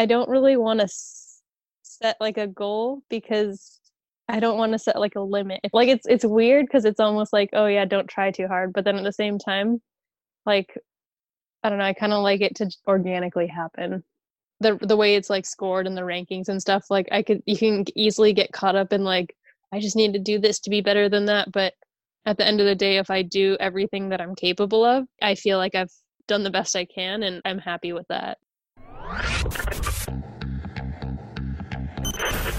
I don't really want to set like a goal because I don't want to set like a limit. Like it's it's weird because it's almost like oh yeah, don't try too hard, but then at the same time, like I don't know, I kind of like it to organically happen. The the way it's like scored and the rankings and stuff, like I could you can easily get caught up in like I just need to do this to be better than that, but at the end of the day if I do everything that I'm capable of, I feel like I've done the best I can and I'm happy with that.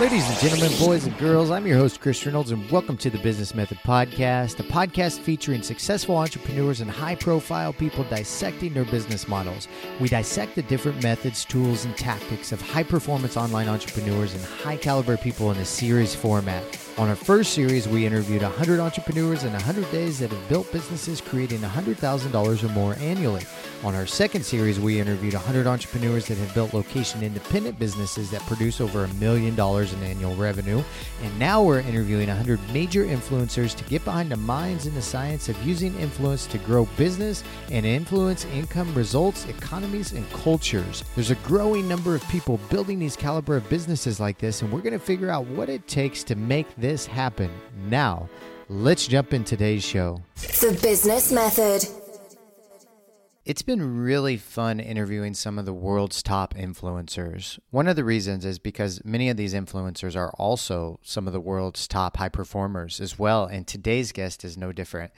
Ladies and gentlemen, boys and girls, I'm your host, Chris Reynolds, and welcome to the Business Method Podcast, a podcast featuring successful entrepreneurs and high profile people dissecting their business models. We dissect the different methods, tools, and tactics of high performance online entrepreneurs and high caliber people in a series format. On our first series, we interviewed 100 entrepreneurs in 100 days that have built businesses creating $100,000 or more annually. On our second series, we interviewed 100 entrepreneurs that have built location independent businesses that produce over a million dollars in annual revenue. And now we're interviewing 100 major influencers to get behind the minds and the science of using influence to grow business and influence income, results, economies, and cultures. There's a growing number of people building these caliber of businesses like this, and we're going to figure out what it takes to make this happen. Now, let's jump in today's show. The Business Method. It's been really fun interviewing some of the world's top influencers. One of the reasons is because many of these influencers are also some of the world's top high performers as well, and today's guest is no different.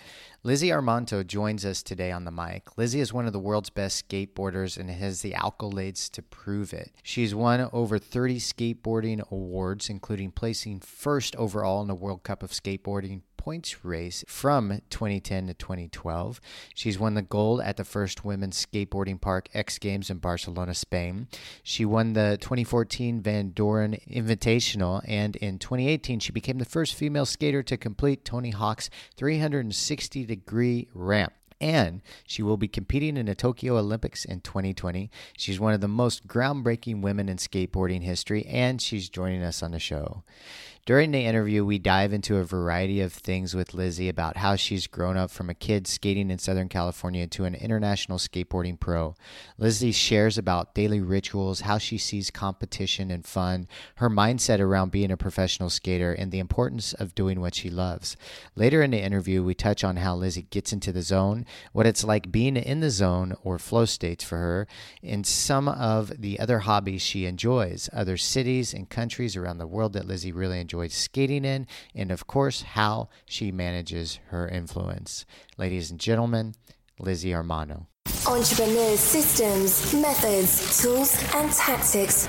Lizzie Armanto joins us today on the mic. Lizzie is one of the world's best skateboarders and has the accolades to prove it. She's won over 30 skateboarding awards, including placing first overall in the World Cup of Skateboarding points race from 2010 to 2012. She's won the gold at the first Women's Skateboarding Park X Games in Barcelona, Spain. She won the 2014 Van Doren Invitational, and in 2018, she became the first female skater to complete Tony Hawk's 360 degree ramp and she will be competing in the Tokyo Olympics in 2020. She's one of the most groundbreaking women in skateboarding history, and she's joining us on the show. During the interview, we dive into a variety of things with Lizzie about how she's grown up from a kid skating in Southern California to an international skateboarding pro. Lizzie shares about daily rituals, how she sees competition and fun, her mindset around being a professional skater, and the importance of doing what she loves. Later in the interview, we touch on how Lizzie gets into the zone, what it's like being in the zone or flow states for her, and some of the other hobbies she enjoys, other cities and countries around the world that Lizzie really enjoys skating in, and of course, how she manages her influence. Ladies and gentlemen, Lizzie Armanto. Entrepreneurs' systems, methods, tools, and tactics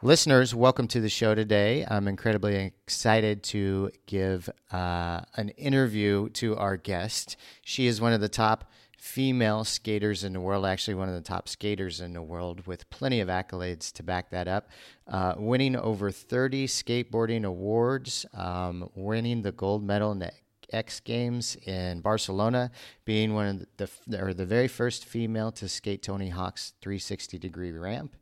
Listeners, welcome to the show today. I'm incredibly excited to give uh, an interview to our guest. She is one of the top female skaters in the world, actually, one of the top skaters in the world, with plenty of accolades to back that up. Uh, winning over 30 skateboarding awards, um, winning the gold medal in the X Games in Barcelona, being one of the, the or the very first female to skate Tony Hawk's 360 degree ramp,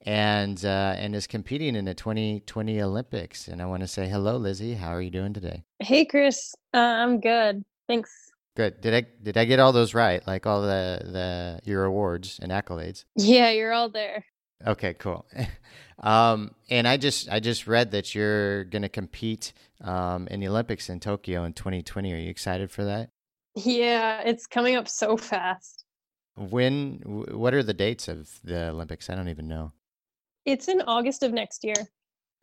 and uh, and is competing in the 2020 Olympics. And I want to say hello, Lizzie. How are you doing today? Hey Chris, uh, I'm good. Thanks. Good. Did I did I get all those right? Like all the the your awards and accolades? Yeah, you're all there. Okay, cool. um, and I just I just read that you're going to compete um, in the Olympics in Tokyo in 2020. Are you excited for that? Yeah, it's coming up so fast. When? wh- What are the dates of the Olympics? I don't even know. It's in August of next year.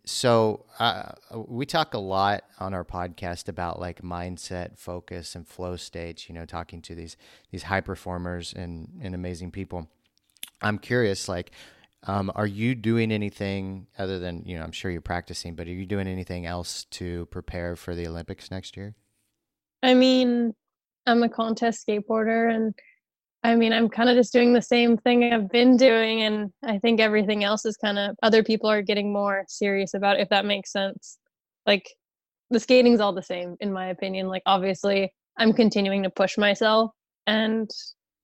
So uh, we talk a lot on our podcast about like mindset, focus, and flow states. You know, talking to these these high performers and and amazing people. I'm curious, like, um, are you doing anything other than you know? I'm sure you're practicing, but are you doing anything else to prepare for the Olympics next year? I mean, I'm a contest skateboarder and I mean, I'm kind of just doing the same thing I've been doing and I think everything else is kind of other people are getting more serious about it, if that makes sense. Like the skating's all the same in my opinion. Like obviously, I'm continuing to push myself. And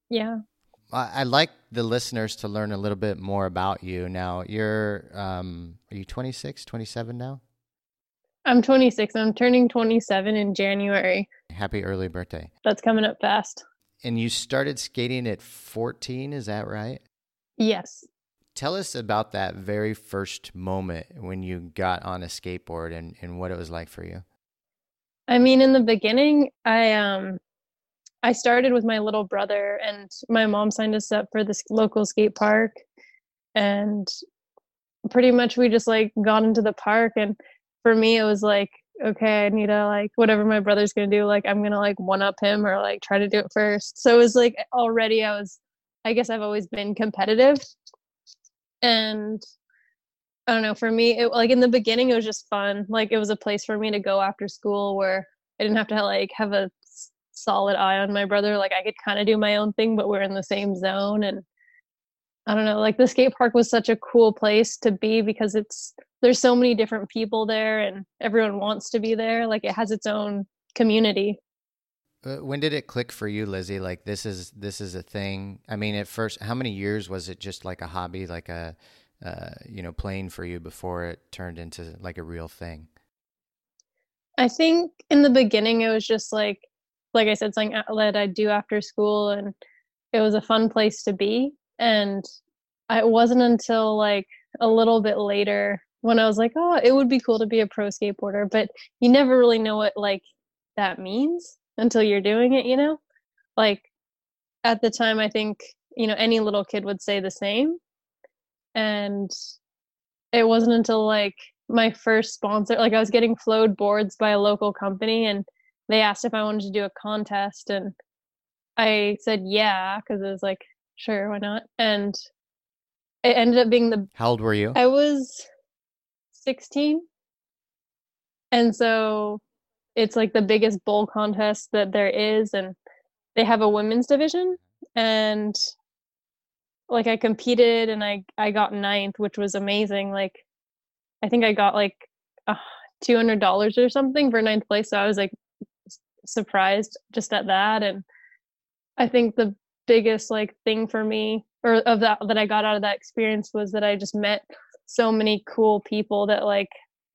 yeah. I- I'd like the listeners to learn a little bit more about you. Now, you're, um, are you 26, 27 now? I'm 26. I'm turning 27 in January. Happy early birthday. That's coming up fast. And you started skating at 14, is that right? Yes. Tell us about that very first moment when you got on a skateboard and, and what it was like for you. I mean, in the beginning, I um I started with my little brother and my mom signed us up for this local skate park and pretty much we just like got into the park and for me it was like okay, I need to like whatever my brother's to do like I'm to like one up him or like try to do it first. So it was like already I was I guess I've always been competitive and I don't know. For me, it, like in the beginning, it was just fun. Like it was a place for me to go after school where I didn't have to like have a solid eye on my brother. Like I could kind of do my own thing, but we're in the same zone. And I don't know. Like the skate park was such a cool place to be because it's there's so many different people there, and everyone wants to be there. Like it has its own community. Uh, When did it click for you, Lizzie? Like this is this is a thing. I mean, at first, how many years was it just like a hobby, like a uh, you know playing for you before it turned into like a real thing? I think in the beginning it was just like like I said, something that I'd do after school and it was a fun place to be. And I- it wasn't until like a little bit later when I was like, oh, it would be cool to be a pro skateboarder, but you never really know what like that means until you're doing it, you know? Like at the time I think, you know, any little kid would say the same. And it wasn't until like my first sponsor like i was getting flowed boards by a local company and they asked if i wanted to do a contest and i said yeah because it was like sure why not and it ended up being the How old were you? i was 16 and so it's like the biggest bowl contest that there is and they have a women's division and like i competed and i i got ninth which was amazing like I think I got like uh, two hundred dollars or something for ninth place. So I was like surprised just at that. And I think the biggest like thing for me or of that that I got out of that experience was that I just met so many cool people that like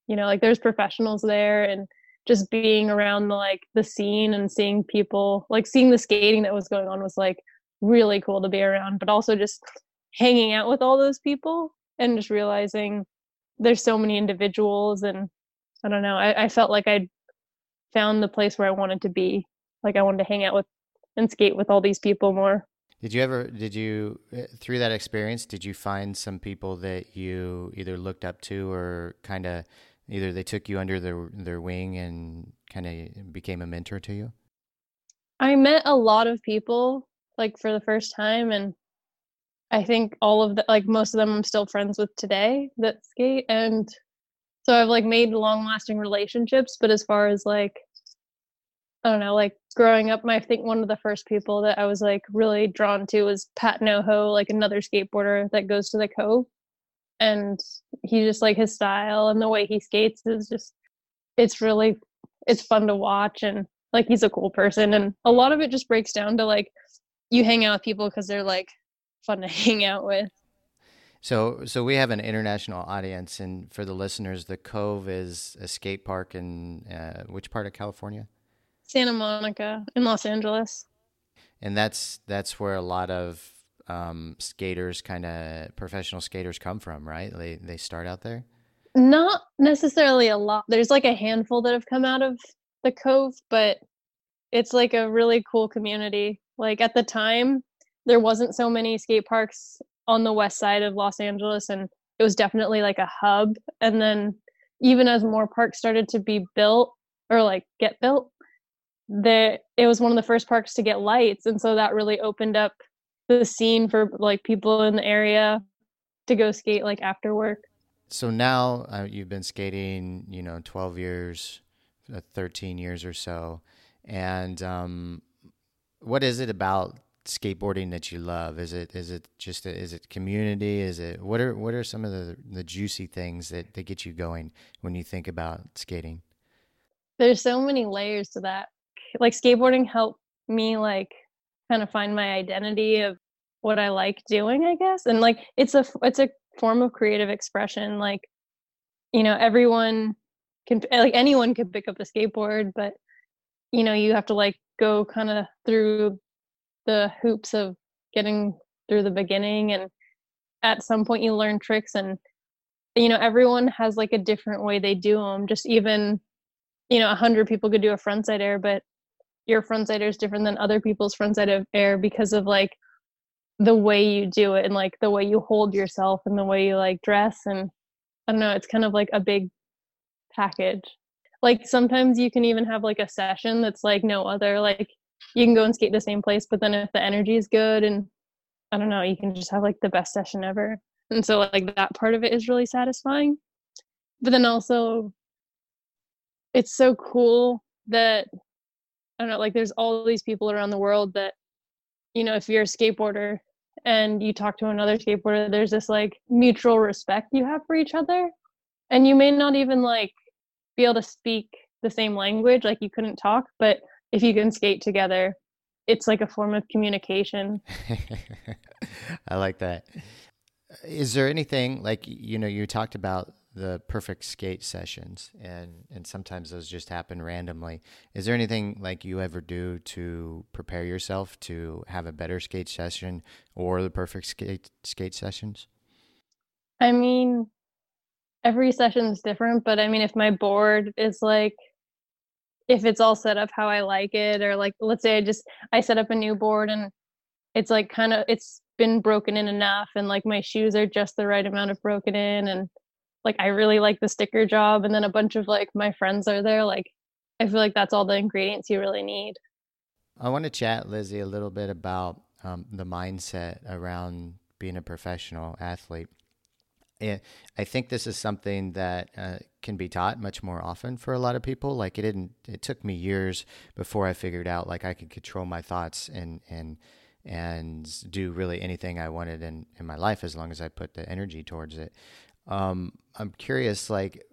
you know like there's professionals there and just being around the like the scene and seeing people like seeing the skating that was going on was like really cool to be around but also just hanging out with all those people and just realizing there's so many individuals and i don't know I, I felt like i'd found the place where i wanted to be like i wanted to hang out with and skate with all these people more Did you ever, did you, uh, through that experience, did you find some people that you either looked up to or kind of either they took you under their, their wing and kind of became a mentor to you? i met a lot of people like for the first time and i think all of the like most of them i'm still friends with today that skate and so i've like made long lasting relationships but as far as like i don't know like growing up i think one of the first people that i was like really drawn to was pat ngoho like another skateboarder that goes to the cove. And he just like his style and the way he skates is just it's really it's fun to watch and like he's a cool person. And a lot of it just breaks down to like you hang out with people because they're like fun to hang out with. So, so we have an international audience, and for the listeners, the Cove is a skate park in uh, which part of California? Santa monica in los angeles And that's that's where a lot of um, skaters, kind of professional skaters, come from, right? They they start out there. not necessarily a lot there's like a handful that have come out of the cove but it's like a really cool community like at the time there wasn't so many skate parks on the west side of los angeles and it was definitely like a hub and then even as more parks started to be built or like get built there it was one of the first parks to get lights and so that really opened up the scene for like people in the area to go skate like after work So now uh, you've been skating, you know, twelve years, uh, thirteen years or so, and um, what is it about skateboarding that you love? Is it is it just a, is it community? Is it what are what are some of the the juicy things that that get you going when you think about skating? there's so many layers to that like skateboarding helped me like kind of find my identity of what I like doing, I guess. And like it's a it's a form of creative expression. Like, you know, everyone can like anyone can pick up a skateboard, but you know, you have to like go kind of through the hoops of getting through the beginning and at some point you learn tricks and you know everyone has like a different way they do them just even you know a hundred people could do a frontside air but your frontside is different than other people's frontside of air because of like the way you do it and like the way you hold yourself and the way you like dress and i don't know it's kind of like a big package. Like sometimes you can even have like a session that's like no other like you can go and skate the same place but then if the energy is good and i don't know you can just have like the best session ever. And so like that part of it is really satisfying. But then also it's so cool that Don't know, like there's all these people around the world that, you know, if you're a skateboarder and you talk to another skateboarder, there's this like mutual respect you have for each other. And you may not even like be able to speak the same language, like you couldn't talk, but if you can skate together, it's like a form of communication. I like that. Is there anything like you know you talked about the perfect skate sessions and and sometimes those just happen randomly. Is there anything like you ever do to prepare yourself to have a better skate session or the perfect skate skate sessions? I mean every session is different but i mean if my board is like if it's all set up how i like it or like let's say i just i set up a new board and it's like kind of it's been broken in enough and like my shoes are just the right amount of broken in and like I really like the sticker job and then a bunch of like my friends are there like I feel like that's all the ingredients you really need. I want to chat Lizzie a little bit about um, the mindset around being a professional athlete. I think this is something that uh, can be taught much more often for a lot of people. Like it didn't. It took me years before I figured out like I could control my thoughts and and and do really anything I wanted in in my life as long as I put the energy towards it. Um, I'm curious, like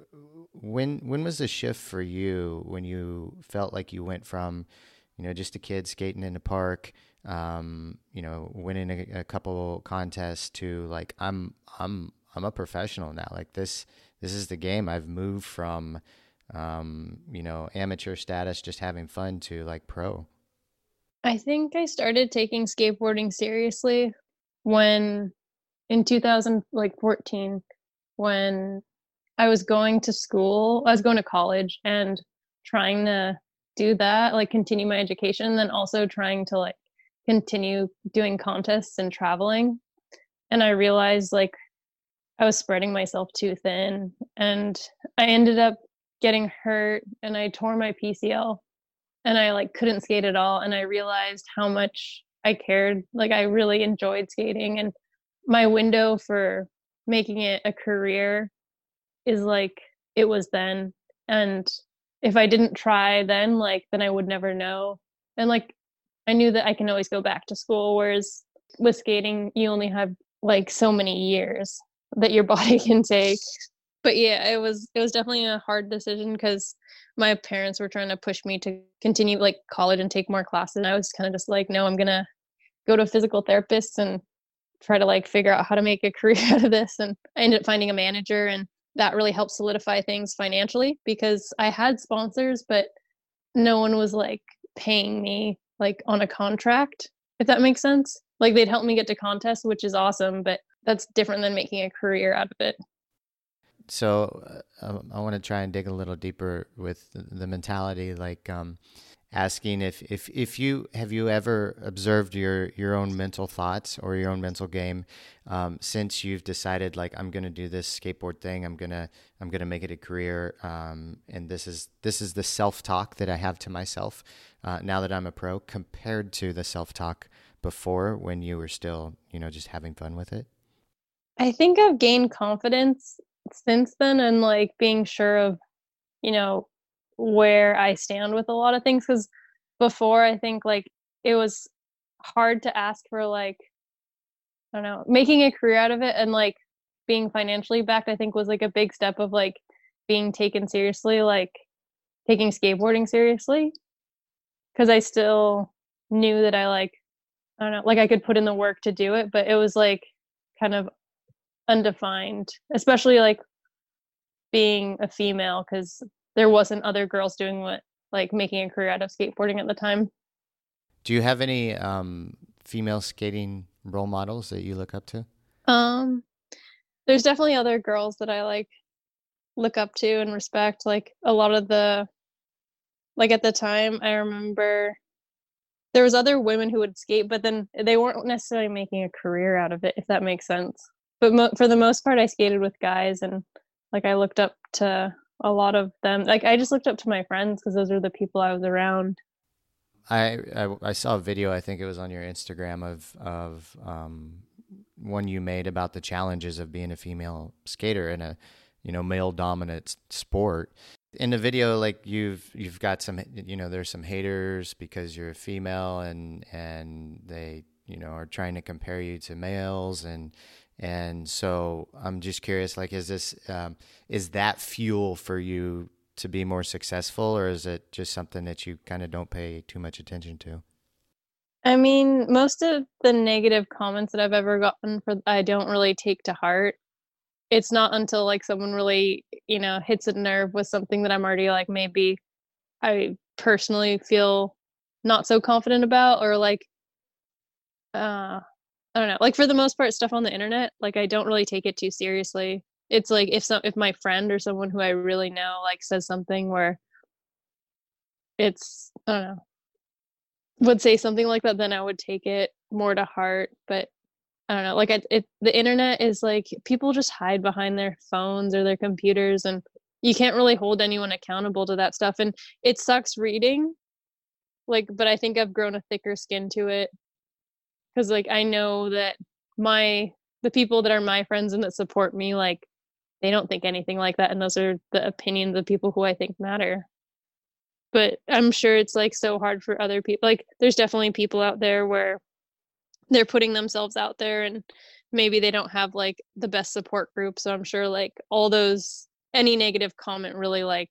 when when was the shift for you when you felt like you went from, you know, just a kid skating in the park, um, you know, winning a, a couple contests to like I'm I'm I'm a professional now. Like this this is the game. I've moved from um, you know, amateur status just having fun to like pro. I think I started taking skateboarding seriously when in 2000 like 14 when I was going to school, I was going to college and trying to do that, like continue my education, then also trying to like continue doing contests and traveling. And I realized like I was spreading myself too thin and I ended up getting hurt and I tore my PCL and I like couldn't skate at all and I realized how much I cared like I really enjoyed skating and my window for making it a career is like it was then and if i didn't try then like then i would never know and like i knew that i can always go back to school whereas with skating you only have like so many years that your body can take. But yeah it was it was definitely a hard decision because my parents were trying to push me to continue like college and take more classes and i was kind of just like no i'm gonna go to a physical therapist and try to like figure out how to make a career out of this. And I ended up finding a manager, and that really helped solidify things financially because I had sponsors, but no one was like paying me like on a contract, if that makes sense. Like they'd help me get to contests, which is awesome, but that's different than making a career out of it. So uh, I want to try and dig a little deeper with the mentality. Like, um, asking if, if if you have you ever observed your your own mental thoughts or your own mental game um, since you've decided like I'm gonna do this skateboard thing I'm gonna I'm gonna make it a career um, and this is this is the self talk that I have to myself uh, now that I'm a pro compared to the self talk before when you were still you know just having fun with it. I think I've gained confidence since then and like being sure of you know where I stand with a lot of things because before I think like it was hard to ask for like I don't know making a career out of it and like being financially backed I think was like a big step of like being taken seriously like taking skateboarding seriously. Because I still knew that I like I don't know, like I could put in the work to do it, but it was like kind of undefined, especially like being a female because there wasn't other girls doing what like making a career out of skateboarding at the time. Do you have any um, female skating role models that you look up to? Um, there's definitely other girls that I like look up to and respect. Like a lot of the, like at the time, I remember there was other women who would skate, but then they weren't necessarily making a career out of it, if that makes sense. But mo- for the most part, I skated with guys, and like I looked up to a lot of them. Like I just looked up to my friends because those are the people I was around. I, I, I saw a video. I think it was on your Instagram of of um, one you made about the challenges of being a female skater in a you know male dominant sport. In the video, like you've you've got some you know there's some haters because you're a female and and they you know are trying to compare you to males and and so I'm just curious, like, is this um, is that fuel for you to be more successful, or is it just something that you kind of don't pay too much attention to? I mean, most of the negative comments that I've ever gotten for I don't really take to heart. It's not until like someone really, you know, hits a nerve with something that I'm already like maybe I personally feel not so confident about or like uh I don't know. Like for the most part, stuff on the internet, like I don't really take it too seriously. It's like if some if my friend or someone who I really know like says something where it's I don't know would say something like that, then I would take it more to heart. But I don't know, like it, it the internet is like people just hide behind their phones or their computers, and you can't really hold anyone accountable to that stuff. And it sucks reading, like, but I think I've grown a thicker skin to it because like I know that my the people that are my friends and that support me like they don't think anything like that and those are the opinions of people who I think matter. But I'm sure it's like so hard for other people. Like there's definitely people out there where they're putting themselves out there and maybe they don't have like the best support group so i'm sure like all those any negative comment really like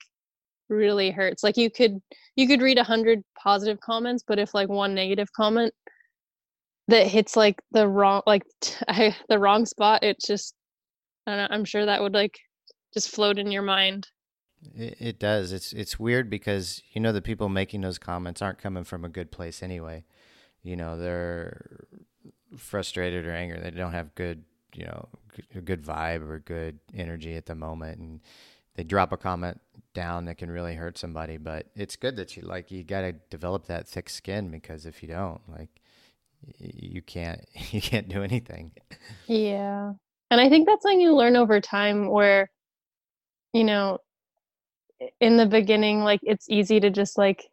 really hurts like you could you could read a hundred positive comments but if like one negative comment that hits like the wrong like t- the wrong spot it's just I don't know, i'm sure that would like just float in your mind. It, it does. It's it's weird because you know the people making those comments aren't coming from a good place anyway. You know they're frustrated or angry. They don't have good you know a good vibe or good energy at the moment and they drop a comment down that can really hurt somebody but it's good that you like you got to develop that thick skin because if you don't like you can't you can't do anything. Yeah. And I think that's when you learn over time where you know in the beginning like it's easy to just like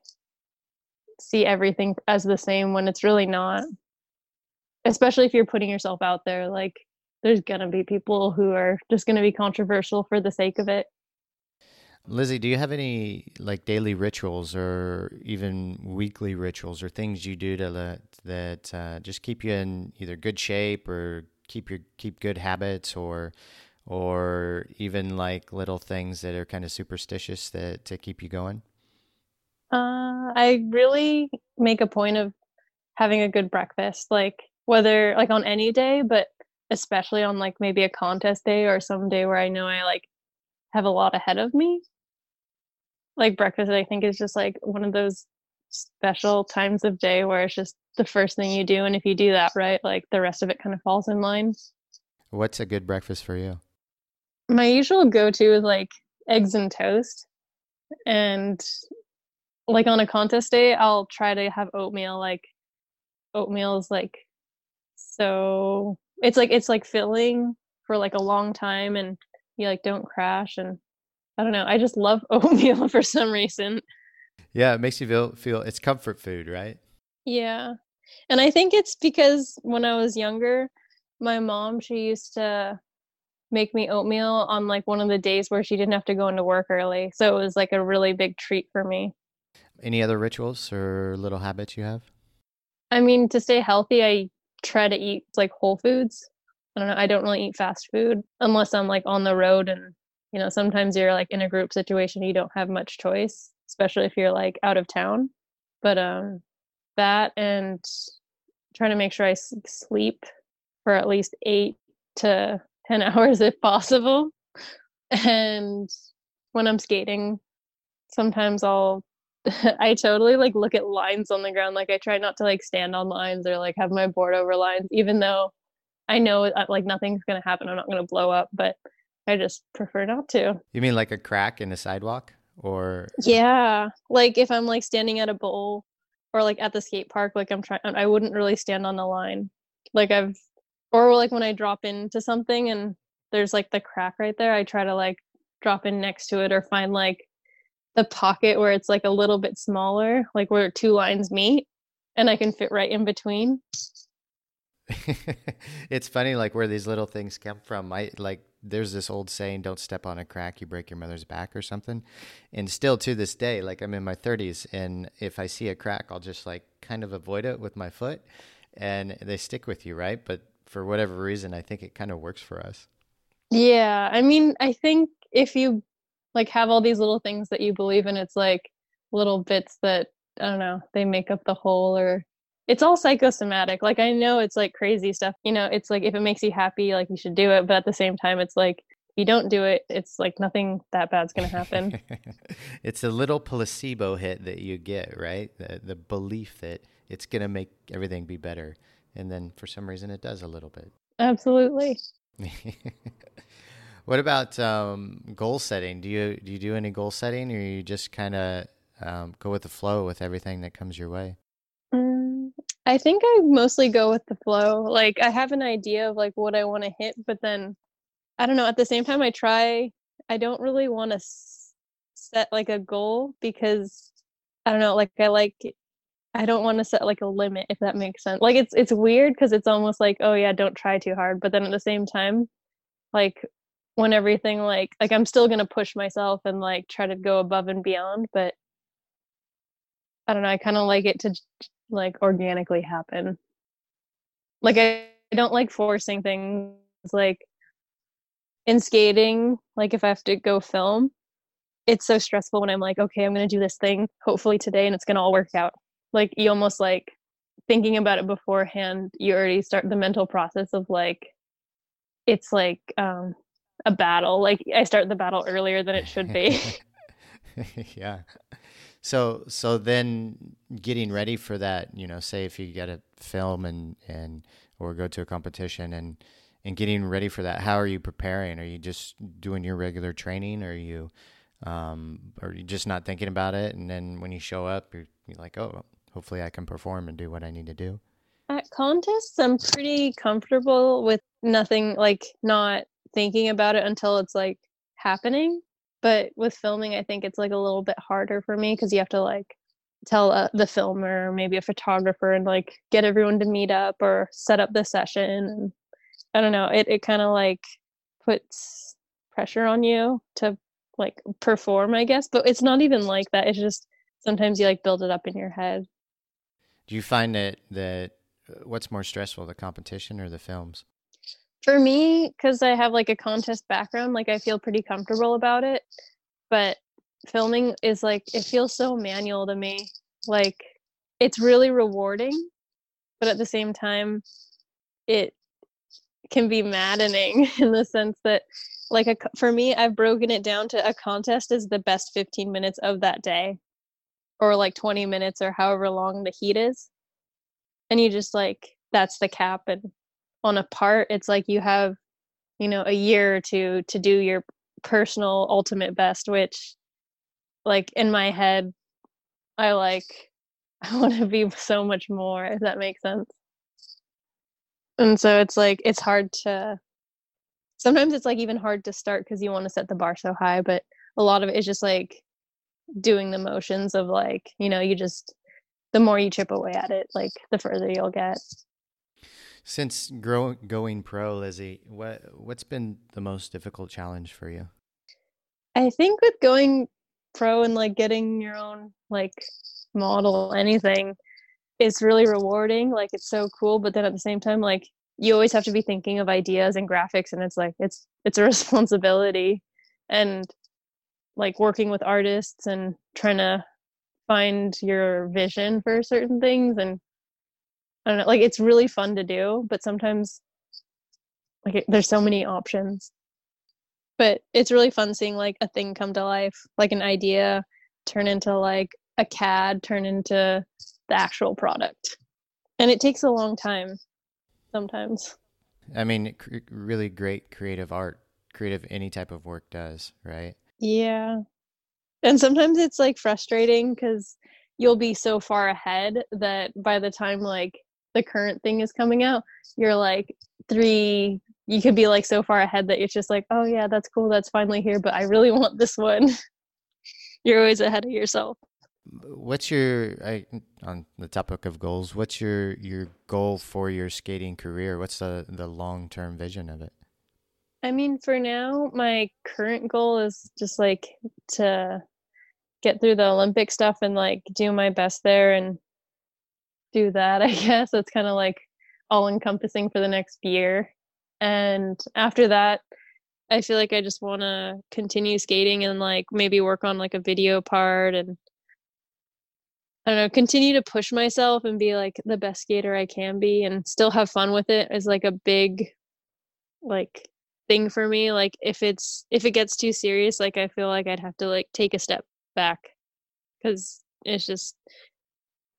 see everything as the same when it's really not. Especially if you're putting yourself out there like there's to be people who are just to be controversial for the sake of it. Lizzie, do you have any like daily rituals or even weekly rituals or things you do to let, that uh, just keep you in either good shape or keep your keep good habits or or even like little things that are kind of superstitious that to keep you going? Uh, I really make a point of having a good breakfast, like whether like on any day, but especially on like maybe a contest day or some day where I know I like have a lot ahead of me like breakfast i think is just like one of those special times of day where it's just the first thing you do and if you do that right like the rest of it kind of falls in line. What's a good breakfast for you? My usual go-to is like eggs and toast and like on a contest day i'll try to have oatmeal like oatmeal is like so it's like it's like filling for like a long time and you like don't crash and I don't know. I just love oatmeal for some reason. Yeah, it makes you feel feel it's comfort food, right? Yeah. And I think it's because when I was younger, my mom, she used to make me oatmeal on like one of the days where she didn't have to go into work early. So it was like a really big treat for me. Any other rituals or little habits you have? I mean, to stay healthy, I try to eat like whole foods. I don't know. I don't really eat fast food unless I'm like on the road and you know sometimes you're like in a group situation you don't have much choice especially if you're like out of town but um that and trying to make sure I sleep for at least 8 to 10 hours if possible. And when I'm skating, sometimes I'll I totally like look at lines on the ground. Like I try not to like stand on lines or like have my board over lines, even though I know uh, like nothing's gonna happen. I'm not gonna blow up, but I just prefer not to. You mean like a crack in the sidewalk, or yeah, like if I'm like standing at a bowl or like at the skate park, like I'm trying, I wouldn't really stand on the line. Like I've, or like when I drop into something and there's like the crack right there, I try to like drop in next to it or find like the pocket where it's like a little bit smaller, like where two lines meet and I can fit right in between. it's funny like where these little things come from. I like there's this old saying don't step on a crack you break your mother's back or something. And still to this day like I'm in my 30s and if I see a crack I'll just like kind of avoid it with my foot and they stick with you, right? But for whatever reason I think it kind of works for us. Yeah, I mean, I think if you like have all these little things that you believe in it's like little bits that i don't know they make up the whole or it's all psychosomatic like i know it's like crazy stuff you know it's like if it makes you happy like you should do it but at the same time it's like if you don't do it it's like nothing that bad's going to happen it's a little placebo hit that you get right the, the belief that it's going to make everything be better and then for some reason it does a little bit absolutely what about um, goal setting? Do you do you do any goal setting, or you just kind of um, go with the flow with everything that comes your way? I think I mostly go with the flow. Like I have an idea of like what I want to hit, but then I don't know. At the same time, I try. I don't really want to set like a goal because I don't know. Like I like I don't want to set like a limit if that makes sense. Like it's it's weird because it's almost like oh yeah, don't try too hard, but then at the same time, like when everything like like I'm still gonna push myself and like try to go above and beyond, but I don't know. I kind of like it to like organically happen. Like I, I don't like forcing things. Like in skating, like if I have to go film, it's so stressful when I'm like, okay, I'm gonna do this thing hopefully today, and it's gonna all work out. Like you almost like thinking about it beforehand. You already start the mental process of like, it's like um a battle. Like I start the battle earlier than it should be. yeah. So so then getting ready for that, you know, say if you get a film and and or go to a competition and and getting ready for that, how are you preparing? Are you just doing your regular training? Or are you um are you just not thinking about it and then when you show up you're, you're like, "Oh, hopefully I can perform and do what I need to do." At contests, I'm pretty comfortable with nothing like not thinking about it until it's like happening. But with filming, I think it's like a little bit harder for me because you have to like tell uh, the filmer, maybe a photographer, and like get everyone to meet up or set up the session. And I don't know, it, it kind of like puts pressure on you to like perform, I guess. But it's not even like that. It's just sometimes you like build it up in your head. Do you find that that uh, what's more stressful, the competition or the films? For me because i have like a contest background like i feel pretty comfortable about it but filming is like it feels so manual to me like it's really rewarding but at the same time it can be maddening in the sense that like a, for me i've broken it down to a contest is the best 15 minutes of that day or like 20 minutes or however long the heat is and you just like that's the cap and on a part it's like you have you know a year or two to do your personal ultimate best which like in my head i like i want to be so much more if that makes sense. And so it's like it's hard to sometimes it's like even hard to start because you want to set the bar so high but a lot of it is just like doing the motions of like you know you just the more you chip away at it like the further you'll get since grow, going pro, Lizzie, what what's been the most difficult challenge for you? I think with going pro and like getting your own like model anything it's really rewarding like it's so cool but then at the same time like you always have to be thinking of ideas and graphics and it's like it's it's a responsibility and like working with artists and trying to find your vision for certain things and I don't know, like it's really fun to do, but sometimes like it, there's so many options. But it's really fun seeing like a thing come to life, like an idea turn into like a CAD, turn into the actual product. And it takes a long time sometimes. I mean, cr- really great creative art, creative any type of work does, right? Yeah. And sometimes it's like frustrating because you'll be so far ahead that by the time like the current thing is coming out, you're like three, you could be like so far ahead that it's just like, oh yeah, that's cool, that's finally here, but I really want this one. you're always ahead of yourself. What's your I, on the topic of goals? What's your your goal for your skating career? What's the the long term vision of it? I mean, for now, my current goal is just like to get through the Olympic stuff and like do my best there and do that. I guess that's kind of like all encompassing for the next year. And after that, I feel like I just want to continue skating and like maybe work on like a video part and I don't know, continue to push myself and be like the best skater I can be and still have fun with it is like a big like thing for me. Like if it's if it gets too serious, like I feel like I'd have to like take a step back cuz it's just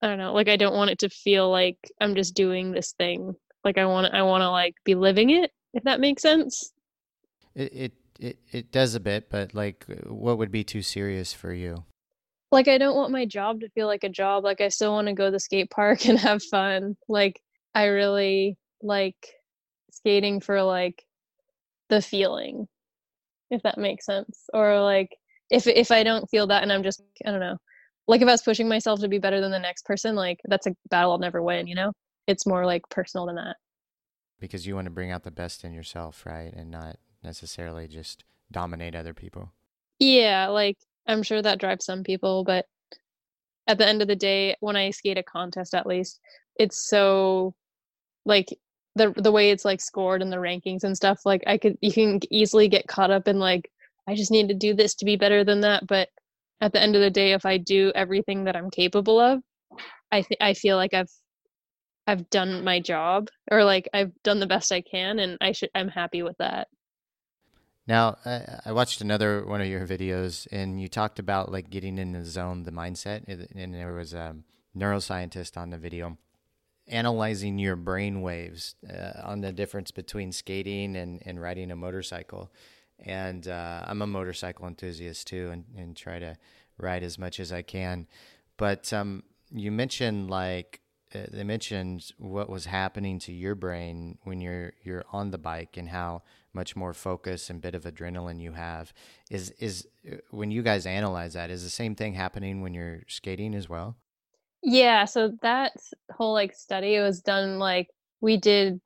I don't know, like I don't want it to feel like I'm just doing this thing. Like I want I want to like be living it, if that makes sense. It it it, it does a bit, but like what would be too serious for you? like I don't want my job to feel like a job. Like I still want to go to the skate park and have fun. Like I really like skating for like the feeling, if that makes sense. Or like if if I don't feel that and I'm just I don't know. Like if I was pushing myself to be better than the next person, like that's a battle I'll never win, you know? It's more like personal than that. Because you want to bring out the best in yourself, right? And not necessarily just dominate other people. Yeah, like I'm sure that drives some people, but at the end of the day, when I skate a contest at least, it's so like the the way it's like scored and the rankings and stuff, like I could you can easily get caught up in like I just need to do this to be better than that, but at the end of the day if I do everything that I'm capable of, I th- I feel like I've I've done my job or like I've done the best I can and I should I'm happy with that. Now, I, I watched another one of your videos, and you talked about like getting in the zone, the mindset, and there was a neuroscientist on the video analyzing your brain waves uh, on the difference between skating and, and riding a motorcycle. And uh, I'm a motorcycle enthusiast too, and, and try to ride as much as I can. But um, you mentioned like uh, they mentioned what was happening to your brain when you're you're on the bike and how much more focus and bit of adrenaline you have. Is is uh, when you guys analyze that, is the same thing happening when you're skating as well? Yeah, so that whole like study was done like we did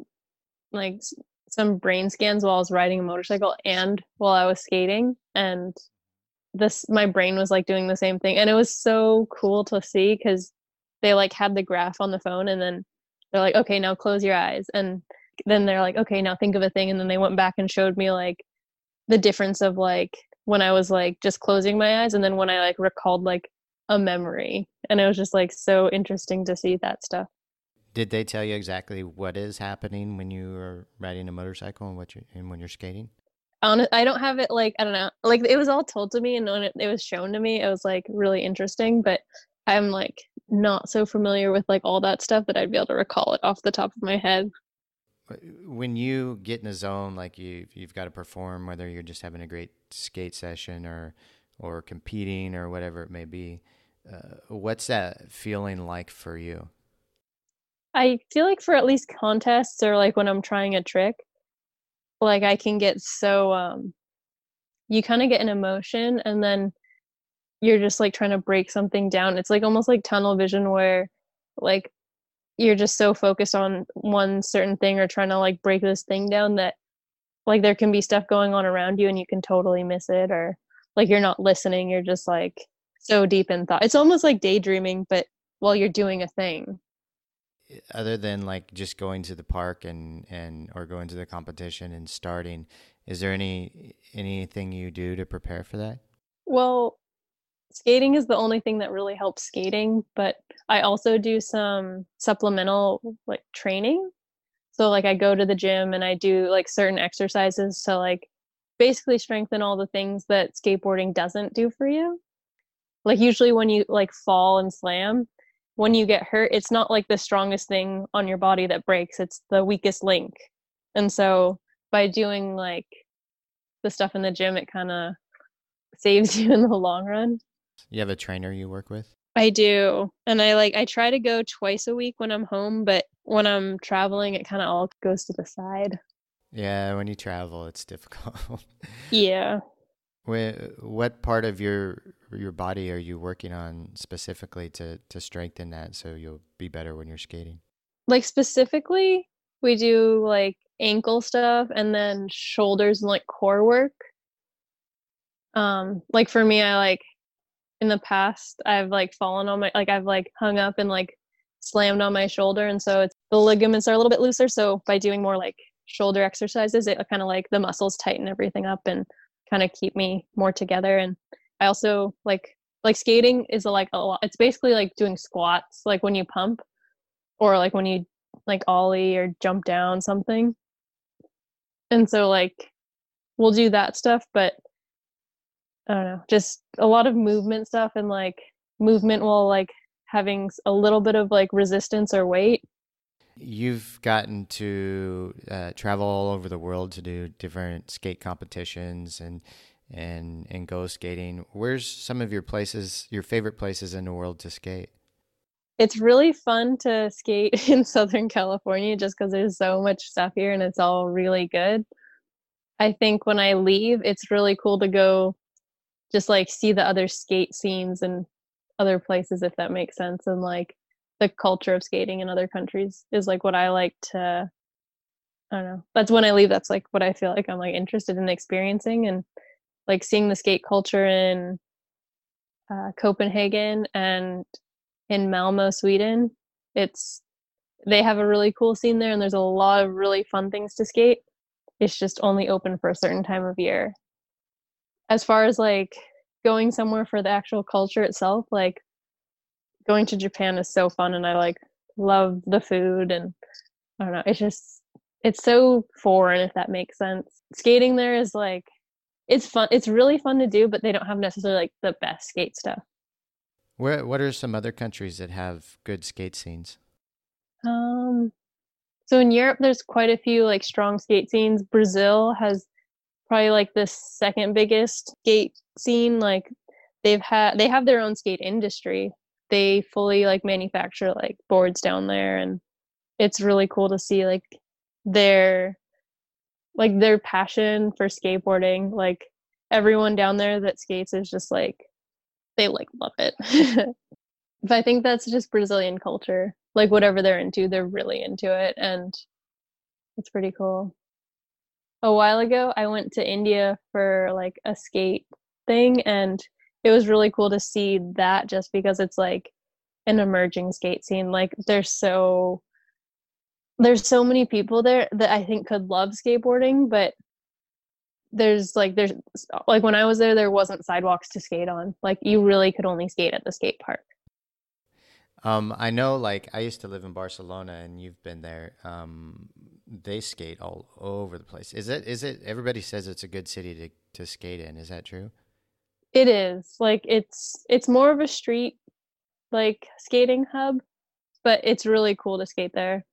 like some brain scans while I was riding a motorcycle and while I was skating and this my brain was like doing the same thing and it was so cool to see cuz they like had the graph on the phone and then they're like okay now close your eyes and then they're like okay now think of a thing and then they went back and showed me like the difference of like when i was like just closing my eyes and then when i like recalled like a memory and it was just like so interesting to see that stuff did they tell you exactly what is happening when you are riding a motorcycle and what you and when you're skating I don't have it like I don't know. Like it was all told to me, and when it, it was shown to me, it was like really interesting. But I'm like not so familiar with like all that stuff that I'd be able to recall it off the top of my head when you get in a zone like you you've got to perform whether you're just having a great skate session or or competing or whatever it may be uh, what's that feeling like for you i feel like for at least contests or like when i'm trying a trick like i can get so um you kind of get an emotion and then you're just like trying to break something down. It's like almost like tunnel vision where like you're just so focused on one certain thing or trying to like break this thing down that like there can be stuff going on around you and you can totally miss it or like you're not listening you're just like so deep in thought. It's almost like daydreaming but while you're doing a thing other than like just going to the park and and or going to the competition and starting is there any anything you do to prepare for that well skating is the only thing that really helps skating, but I also do some supplemental like training. So like I go to the gym and I do like certain exercises to like basically strengthen all the things that skateboarding doesn't do for you. Like usually when you like fall and slam, when you get hurt, it's not like the strongest thing on your body that breaks, it's the weakest link. And so by doing like the stuff in the gym, it kind of saves you in the long run. You have a trainer you work with? I do. And I like I try to go twice a week when I'm home, but when I'm traveling it kind of all goes to the side. Yeah, when you travel it's difficult. yeah. What part of your your body are you working on specifically to to strengthen that so you'll be better when you're skating? Like specifically, we do like ankle stuff and then shoulders and like core work. Um like for me I like in the past I've like fallen on my like I've like hung up and like slammed on my shoulder and so it's the ligaments are a little bit looser so by doing more like shoulder exercises it kind of like the muscles tighten everything up and kind of keep me more together and I also like like skating is a, like a lot it's basically like doing squats like when you pump or like when you like ollie or jump down something and so like we'll do that stuff but I don't know, just a lot of movement stuff and like movement while like having a little bit of like resistance or weight. You've gotten to uh, travel all over the world to do different skate competitions and and and go skating. Where's some of your places, your favorite places in the world to skate? It's really fun to skate in Southern California just because there's so much stuff here and it's all really good. I think when I leave, it's really cool to go just like see the other skate scenes and other places if that makes sense and like the culture of skating in other countries is like what I like to I don't know. That's when I leave that's like what I feel like I'm like interested in experiencing and like seeing the skate culture in uh, Copenhagen and in Malmo, Sweden. It's they have a really cool scene there and there's a lot of really fun things to skate. It's just only open for a certain time of year as far as like going somewhere for the actual culture itself, like going to Japan is so fun and I like love the food and I don't know, it's just it's so foreign if that makes sense. Skating there is like it's fun it's really fun to do, but they don't have necessarily like the best skate stuff. Where what are some other countries that have good skate scenes? Um so in Europe there's quite a few like strong skate scenes. Brazil has probably like the second biggest skate scene like they've had they have their own skate industry they fully like manufacture like boards down there and it's really cool to see like their like their passion for skateboarding like everyone down there that skates is just like they like love it. But i think that's just brazilian culture like whatever they're into they're really into it and it's pretty cool. A while ago i went to india for like a skate thing and it was really cool to see that just because it's like an emerging skate scene like there's so there's so many people there that i think could love skateboarding but there's like there's like when i was there there wasn't sidewalks to skate on like you really could only skate at the skate park um, I know, like, I used to live in Barcelona, and you've been there. Um, they skate all over the place. Is it? Is it? Everybody says it's a good city to to skate in. Is that true? It is. Like it's it's more of a street like skating hub, but it's really cool to skate there.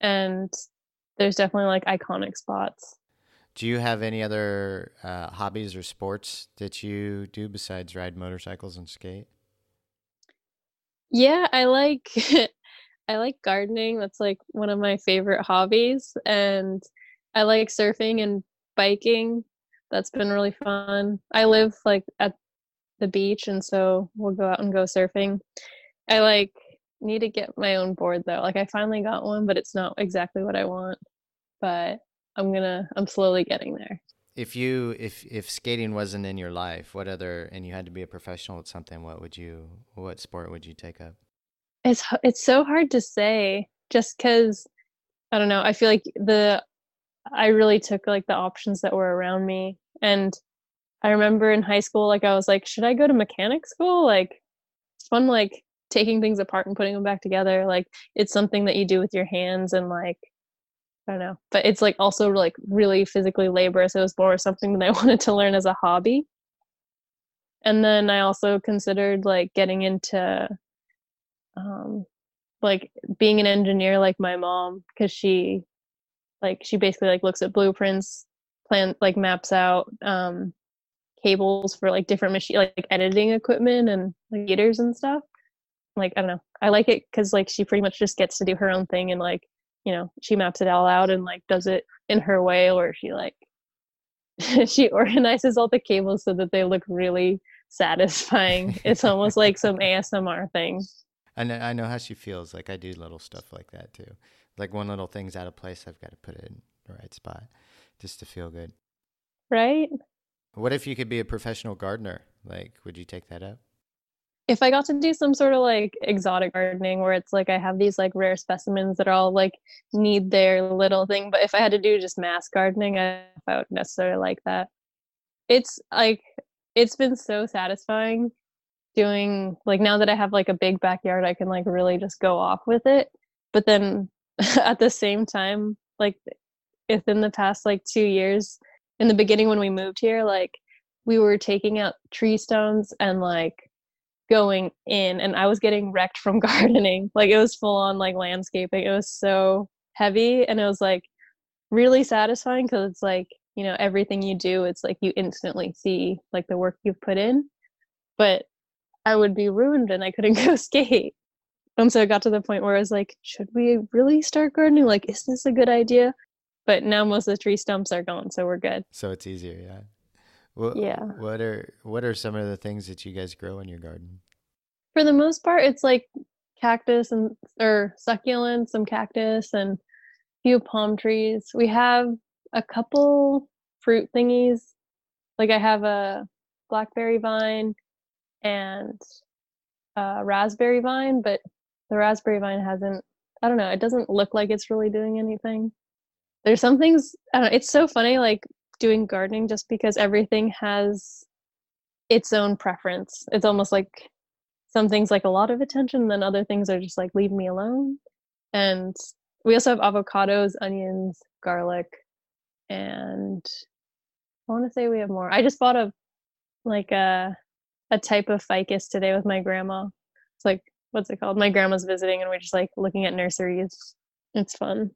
And there's definitely like iconic spots. Do you have any other uh, hobbies or sports that you do besides ride motorcycles and skate? Yeah, I like I like gardening. That's like one of my favorite hobbies. And I like surfing and biking. That's been really fun. I live like at the beach and so we'll go out and go surfing. I like need to get my own board though. Like I finally got one, but it's not exactly what I want. But I'm gonna I'm slowly getting there. If you if if skating wasn't in your life, what other and you had to be a professional at something, what would you what sport would you take up? It's it's so hard to say just cuz I don't know. I feel like the I really took like the options that were around me and I remember in high school, like I was like, should I go to mechanic school? Like it's fun, like taking things apart and putting them back together. Like it's something that you do with your hands and like I don't know, but it's like also like really physically laborious. It was more something that I wanted to learn as a hobby. And then I also considered like getting into um like being an engineer like my mom because she like she basically like looks at blueprints plan like maps out um cables for like different machine like editing equipment and like heaters and stuff like i don't know i like it because like she pretty much just gets to do her own thing and like you know she maps it all out and like does it in her way or she like she organizes all the cables so that they look really satisfying it's almost like some asmr thing I know, I know how she feels. Like I do little stuff like that too. Like one little thing's out of place, I've got to put it in the right spot just to feel good. right What if you could be a professional gardener? Like, would you take that up? if I got to do some sort of like exotic gardening where it's like I have these like rare specimens that are all like need their little thing, but if I had to do just mass gardening, I, I would necessarily like that. It's like it's been so satisfying doing like now that I have like a big backyard, I can like really just go off with it. But then at the same time, like within the past like two years, in the beginning when we moved here, like we were taking out tree stones and like going in and I was getting wrecked from gardening. Like it was full on like landscaping. It was so heavy and it was like really satisfying because it's like, you know, everything you do, it's like you instantly see like the work you've put in. But I would be ruined and I couldn't go skate. And so it got to the point where I was like, should we really start gardening? Like, is this a good idea? But now most of the tree stumps are gone, so we're good. So it's easier, yeah. What, Yeah. What are what are some of the things that you guys grow in your garden? for the most part it's like cactus and or succulents some cactus and a few palm trees we have a couple fruit thingies like i have a blackberry vine and a raspberry vine but the raspberry vine hasn't i don't know it doesn't look like it's really doing anything. There's some things know, it's so funny like doing gardening just because everything has its own preference. It's almost like some things like a lot of attention then other things are just like leave me alone. And we also have avocados onions garlic and i want to say we have more. I just bought a like a a type of ficus today with my grandma. It's like what's it called my grandma's visiting and we're just like looking at nurseries it's fun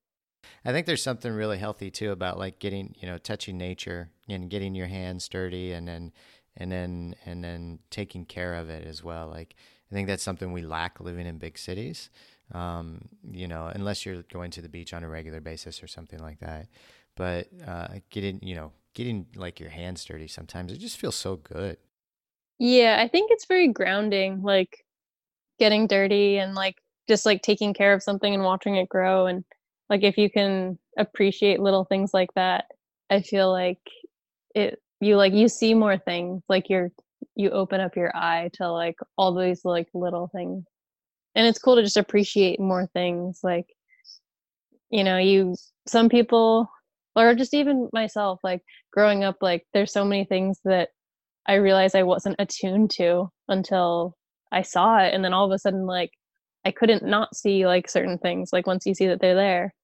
I think there's something really healthy too about like getting, you know, touching nature and getting your hands dirty and then and then and then taking care of it as well. Like I think that's something we lack living in big cities. Um, you know, unless you're going to the beach on a regular basis or something like that. But uh, getting, you know, getting like your hands dirty sometimes it just feels so good. Yeah, I think it's very grounding, like getting dirty and like just like taking care of something and watching it grow. And like if you can appreciate little things like that, I feel like it, you like, you see more things, like you're, you open up your eye to like all these like little things. And it's cool to just appreciate more things. Like, you know, you, some people, or just even myself, like growing up, like there's so many things that I realized I wasn't attuned to until I saw it. And then all of a sudden, like, I couldn't not see like certain things, like once you see that they're there.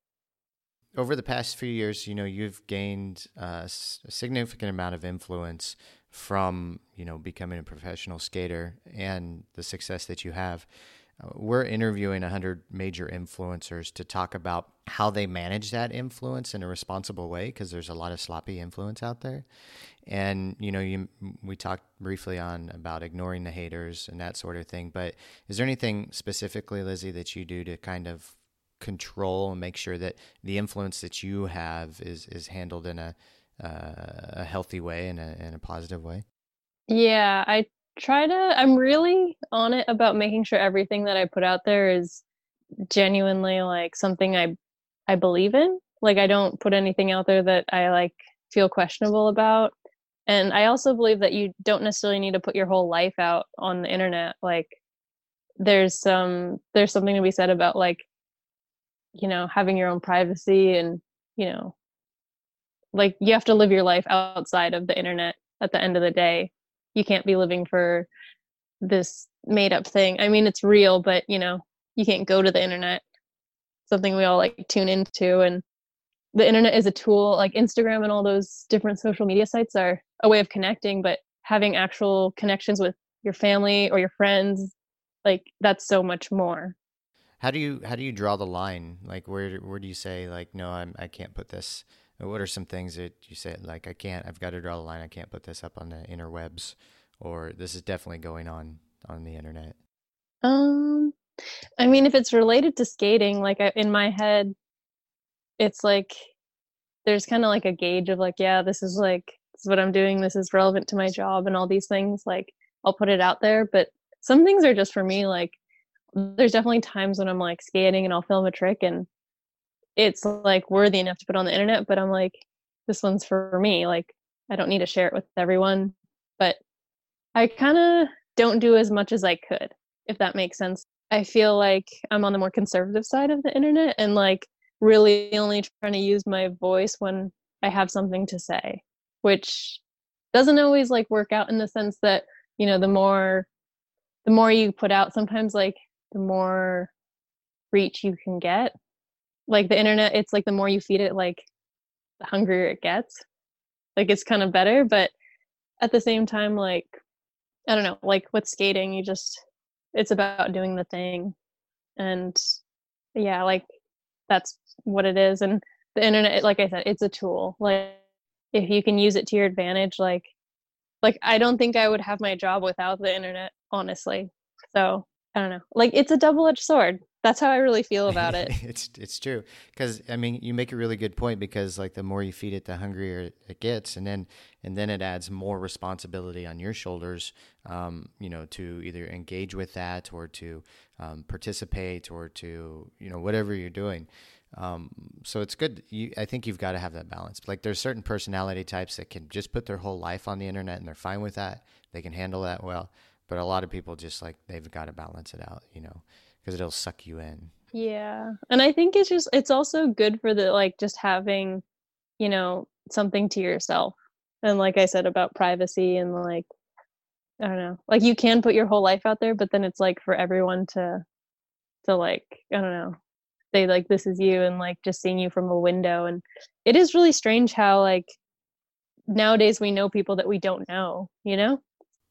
Over the past few years, you know, you've gained uh, a significant amount of influence from, you know, becoming a professional skater and the success that you have. We're interviewing 100 major influencers to talk about how they manage that influence in a responsible way because there's a lot of sloppy influence out there. And you know, you we talked briefly on about ignoring the haters and that sort of thing. But is there anything specifically, Lizzie, that you do to kind of control and make sure that the influence that you have is is handled in a uh, a healthy way and a, in a positive way? Yeah, I try to, I'm really on it about making sure everything that I put out there is genuinely like something I I believe in. Like I don't put anything out there that I like feel questionable about. And I also believe that you don't necessarily need to put your whole life out on the internet. Like there's some there's something to be said about like you know having your own privacy and you know like you have to live your life outside of the internet at the end of the day. You can't be living for this made up thing. I mean, it's real, but you know, you can't go to the internet. Something we all like tune into and the internet is a tool like Instagram and all those different social media sites are a way of connecting, but having actual connections with your family or your friends, like that's so much more. How do you how do you draw the line? Like where where do you say like no, I'm I can't put this what are some things that you say like I can't I've got to draw the line. I can't put this up on the interwebs or this is definitely going on on the internet? Um I mean if it's related to skating like I, in my head it's like there's kind of like a gauge of like yeah, this is like this is what I'm doing, this is relevant to my job and all these things like I'll put it out there, but some things are just for me like there's definitely times when I'm like skating and I'll film a trick and it's like worthy enough to put on the internet, but I'm like, this one's for me. Like, I don't need to share it with everyone. But I kind of don't do as much as I could, if that makes sense. I feel like I'm on the more conservative side of the internet and like really only trying to use my voice when I have something to say, which doesn't always like work out in the sense that, you know, the more the more you put out, sometimes like the more reach you can get like the internet it's like the more you feed it like the hungrier it gets. Like it's kind of better but at the same time like i don't know like with skating you just it's about doing the thing. And yeah like that's what it is. And the internet like i said it's a tool. Like if you can use it to your advantage like like i don't think i would have my job without the internet honestly. So i don't know. Like it's a double-edged sword that's how I really feel about it. it's it's true because I mean you make a really good point because like the more you feed it, the hungrier it gets, and then and then it adds more responsibility on your shoulders. Um, you know, to either engage with that or to um, participate or to you know whatever you're doing. Um, so it's good. You, I think you've got to have that balance. Like there's certain personality types that can just put their whole life on the internet and they're fine with that. They can handle that well. But a lot of people just like they've got to balance it out. You know because it'll suck you in. Yeah. And I think it's just it's also good for the like just having, you know, something to yourself. And like I said about privacy and like I don't know. Like you can put your whole life out there, but then it's like for everyone to to like I don't know. Say like this is you and like just seeing you from a window and it is really strange how like nowadays we know people that we don't know, you know?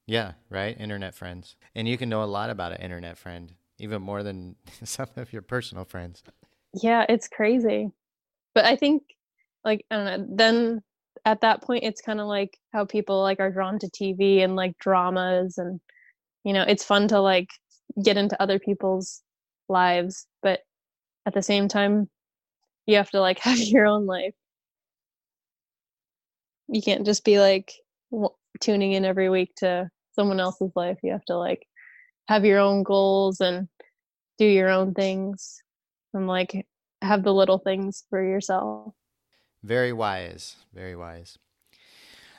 Yeah, right? Internet friends. And you can know a lot about an internet friend even more than some of your personal friends. Yeah, it's crazy. But I think like I don't know, then at that point it's kind of like how people like are drawn to TV and like dramas and you know, it's fun to like get into other people's lives, but at the same time you have to like have your own life. You can't just be like tuning in every week to someone else's life. You have to like have your own goals and do your own things and like have the little things for yourself. Very wise. Very wise.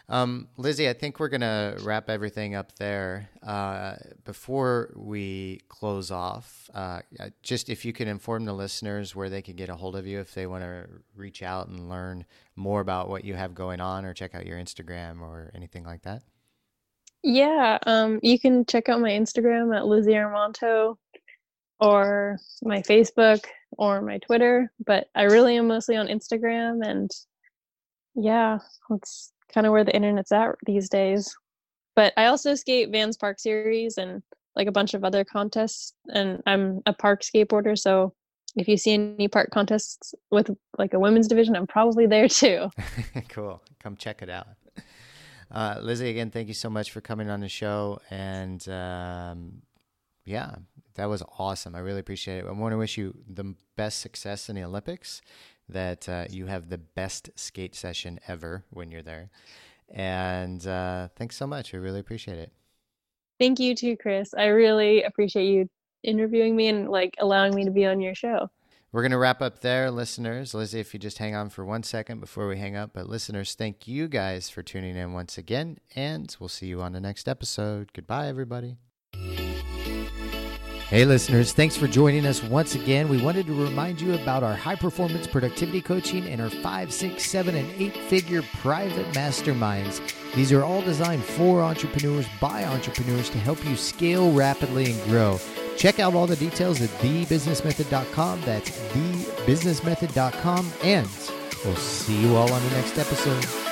Um, Lizzie, I think we're going to wrap everything up there. Uh, before we close off, uh, just if you can inform the listeners where they can get a hold of you if they want to reach out and learn more about what you have going on or check out your Instagram or anything like that. Yeah, um, you can check out my Instagram at Lizzie Armanto or my Facebook or my Twitter, but I really am mostly on Instagram and yeah, that's kind of where the internet's at these days. But I also skate Vans Park Series and like a bunch of other contests and I'm a park skateboarder, so if you see any park contests with like a women's division, I'm probably there too. cool. Come check it out. Uh, Lizzie, again, thank you so much for coming on the show. And um, yeah, that was awesome. I really appreciate it. I want to wish you the best success in the Olympics, that uh, you have the best skate session ever when you're there. And uh, thanks so much. I really appreciate it. Thank you too, Chris. I really appreciate you interviewing me and like allowing me to be on your show. We're going to wrap up there, listeners. Lizzie, if you just hang on for one second before we hang up. But listeners, thank you guys for tuning in once again, and we'll see you on the next episode. Goodbye, everybody. Hey, listeners, thanks for joining us once again. We wanted to remind you about our high performance productivity coaching and our five, six, seven, and eight figure private masterminds. These are all designed for entrepreneurs by entrepreneurs to help you scale rapidly and grow. Check out all the details at thebusinessmethod.com. That's thebusinessmethod.com. And we'll see you all on the next episode.